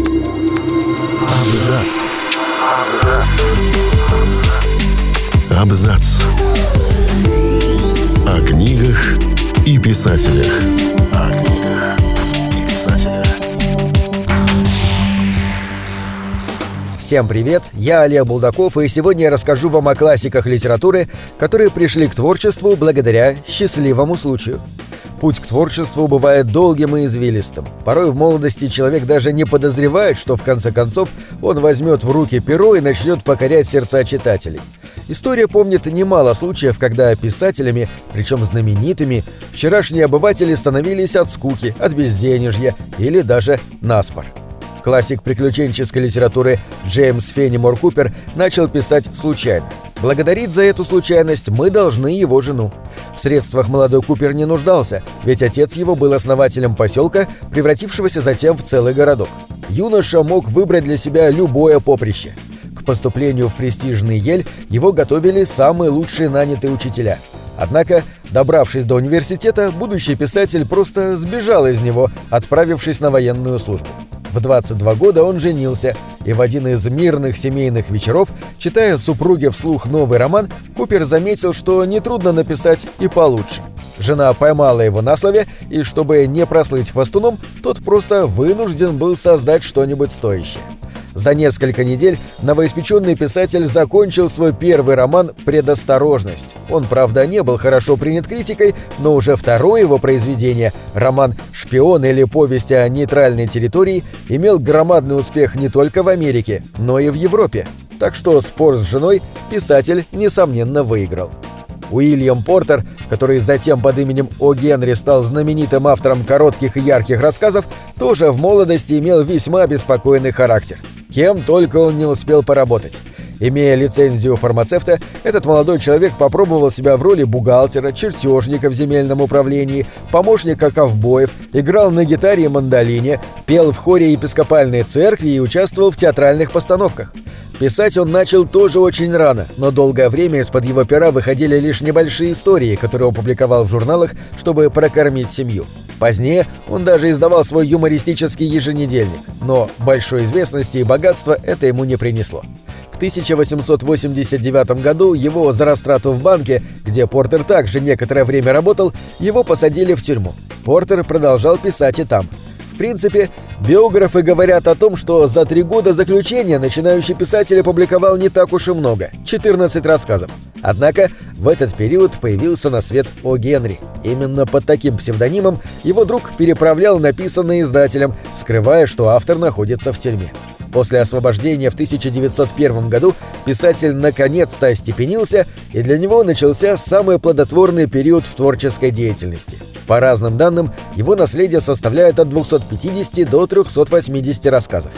Абзац. Абзац. О книгах и писателях. О книгах и писателях. Всем привет, я Олег Булдаков, и сегодня я расскажу вам о классиках литературы, которые пришли к творчеству благодаря счастливому случаю. Путь к творчеству бывает долгим и извилистым. Порой в молодости человек даже не подозревает, что в конце концов он возьмет в руки перо и начнет покорять сердца читателей. История помнит немало случаев, когда писателями, причем знаменитыми, вчерашние обыватели становились от скуки, от безденежья или даже наспор. Классик приключенческой литературы Джеймс Феннимор Купер начал писать случайно. Благодарить за эту случайность мы должны его жену. В средствах молодой Купер не нуждался, ведь отец его был основателем поселка, превратившегося затем в целый городок. Юноша мог выбрать для себя любое поприще. К поступлению в престижный Ель его готовили самые лучшие нанятые учителя. Однако, добравшись до университета, будущий писатель просто сбежал из него, отправившись на военную службу. В 22 года он женился, и в один из мирных семейных вечеров, читая супруге вслух новый роман, Купер заметил, что нетрудно написать и получше. Жена поймала его на слове, и чтобы не прослыть хвостуном, тот просто вынужден был создать что-нибудь стоящее. За несколько недель новоиспеченный писатель закончил свой первый роман «Предосторожность». Он, правда, не был хорошо принят критикой, но уже второе его произведение, роман «Шпион» или «Повесть о нейтральной территории», имел громадный успех не только в Америке, но и в Европе. Так что спор с женой писатель, несомненно, выиграл. Уильям Портер, который затем под именем О. Генри стал знаменитым автором коротких и ярких рассказов, тоже в молодости имел весьма беспокойный характер. Кем только он не успел поработать. Имея лицензию фармацевта, этот молодой человек попробовал себя в роли бухгалтера, чертежника в земельном управлении, помощника ковбоев, играл на гитаре и мандолине, пел в хоре епископальной церкви и участвовал в театральных постановках. Писать он начал тоже очень рано, но долгое время из-под его пера выходили лишь небольшие истории, которые он публиковал в журналах, чтобы прокормить семью. Позднее он даже издавал свой юмористический еженедельник, но большой известности и богатства это ему не принесло. В 1889 году его за растрату в банке, где Портер также некоторое время работал, его посадили в тюрьму. Портер продолжал писать и там – принципе, биографы говорят о том, что за три года заключения начинающий писатель опубликовал не так уж и много – 14 рассказов. Однако в этот период появился на свет О. Генри. Именно под таким псевдонимом его друг переправлял написанное издателем, скрывая, что автор находится в тюрьме. После освобождения в 1901 году писатель наконец-то остепенился, и для него начался самый плодотворный период в творческой деятельности. По разным данным, его наследие составляет от 250 до 380 рассказов.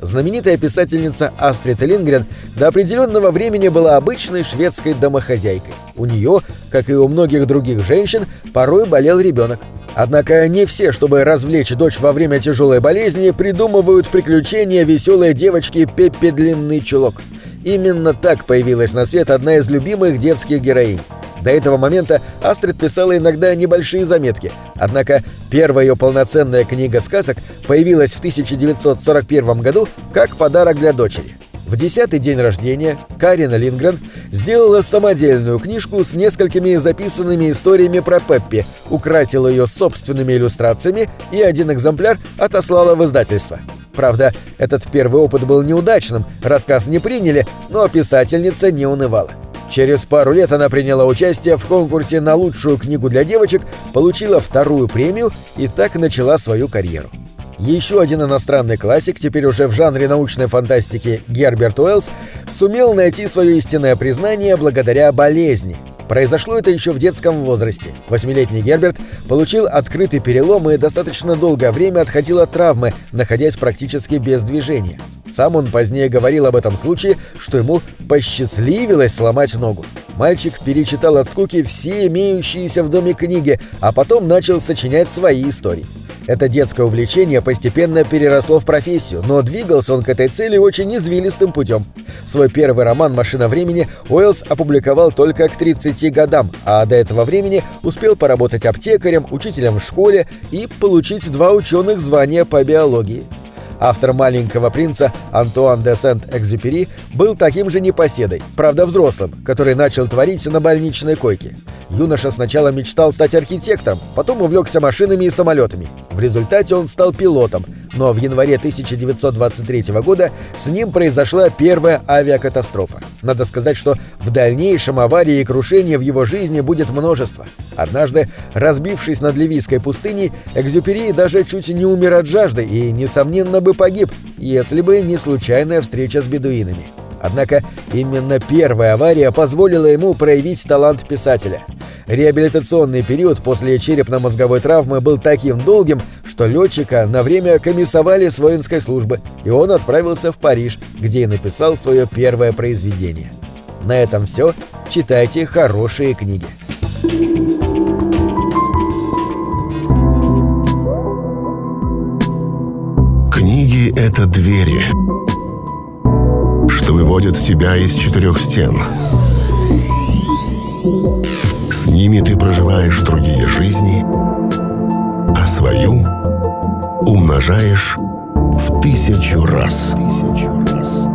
Знаменитая писательница Астрид Лингрен до определенного времени была обычной шведской домохозяйкой. У нее, как и у многих других женщин, порой болел ребенок. Однако не все, чтобы развлечь дочь во время тяжелой болезни, придумывают приключения веселой девочки Пеппи Длинный Чулок. Именно так появилась на свет одна из любимых детских героинь. До этого момента Астрид писала иногда небольшие заметки, однако первая ее полноценная книга сказок появилась в 1941 году как подарок для дочери. В десятый день рождения Карина Лингрен сделала самодельную книжку с несколькими записанными историями про Пеппи, украсила ее собственными иллюстрациями и один экземпляр отослала в издательство. Правда, этот первый опыт был неудачным, рассказ не приняли, но писательница не унывала. Через пару лет она приняла участие в конкурсе на лучшую книгу для девочек, получила вторую премию и так начала свою карьеру. Еще один иностранный классик, теперь уже в жанре научной фантастики Герберт Уэллс, сумел найти свое истинное признание благодаря болезни. Произошло это еще в детском возрасте. Восьмилетний Герберт получил открытый перелом и достаточно долгое время отходил от травмы, находясь практически без движения. Сам он позднее говорил об этом случае, что ему посчастливилось сломать ногу. Мальчик перечитал от скуки все имеющиеся в доме книги, а потом начал сочинять свои истории. Это детское увлечение постепенно переросло в профессию, но двигался он к этой цели очень извилистым путем. Свой первый роман «Машина времени» Уэллс опубликовал только к 30 годам, а до этого времени успел поработать аптекарем, учителем в школе и получить два ученых звания по биологии. Автор «Маленького принца» Антуан де Сент-Экзюпери был таким же непоседой, правда взрослым, который начал творить на больничной койке. Юноша сначала мечтал стать архитектором, потом увлекся машинами и самолетами. В результате он стал пилотом, но в январе 1923 года с ним произошла первая авиакатастрофа. Надо сказать, что в дальнейшем аварии и крушений в его жизни будет множество. Однажды, разбившись над Ливийской пустыней, Экзюпери даже чуть не умер от жажды и, несомненно, бы погиб, если бы не случайная встреча с бедуинами. Однако именно первая авария позволила ему проявить талант писателя. Реабилитационный период после черепно-мозговой травмы был таким долгим, что летчика на время комиссовали с воинской службы, и он отправился в Париж, где и написал свое первое произведение. На этом все. Читайте хорошие книги. Книги — это двери, что выводят тебя из четырех стен. С ними ты проживаешь другие жизни, а свою умножаешь в тысячу раз. Тысячу раз.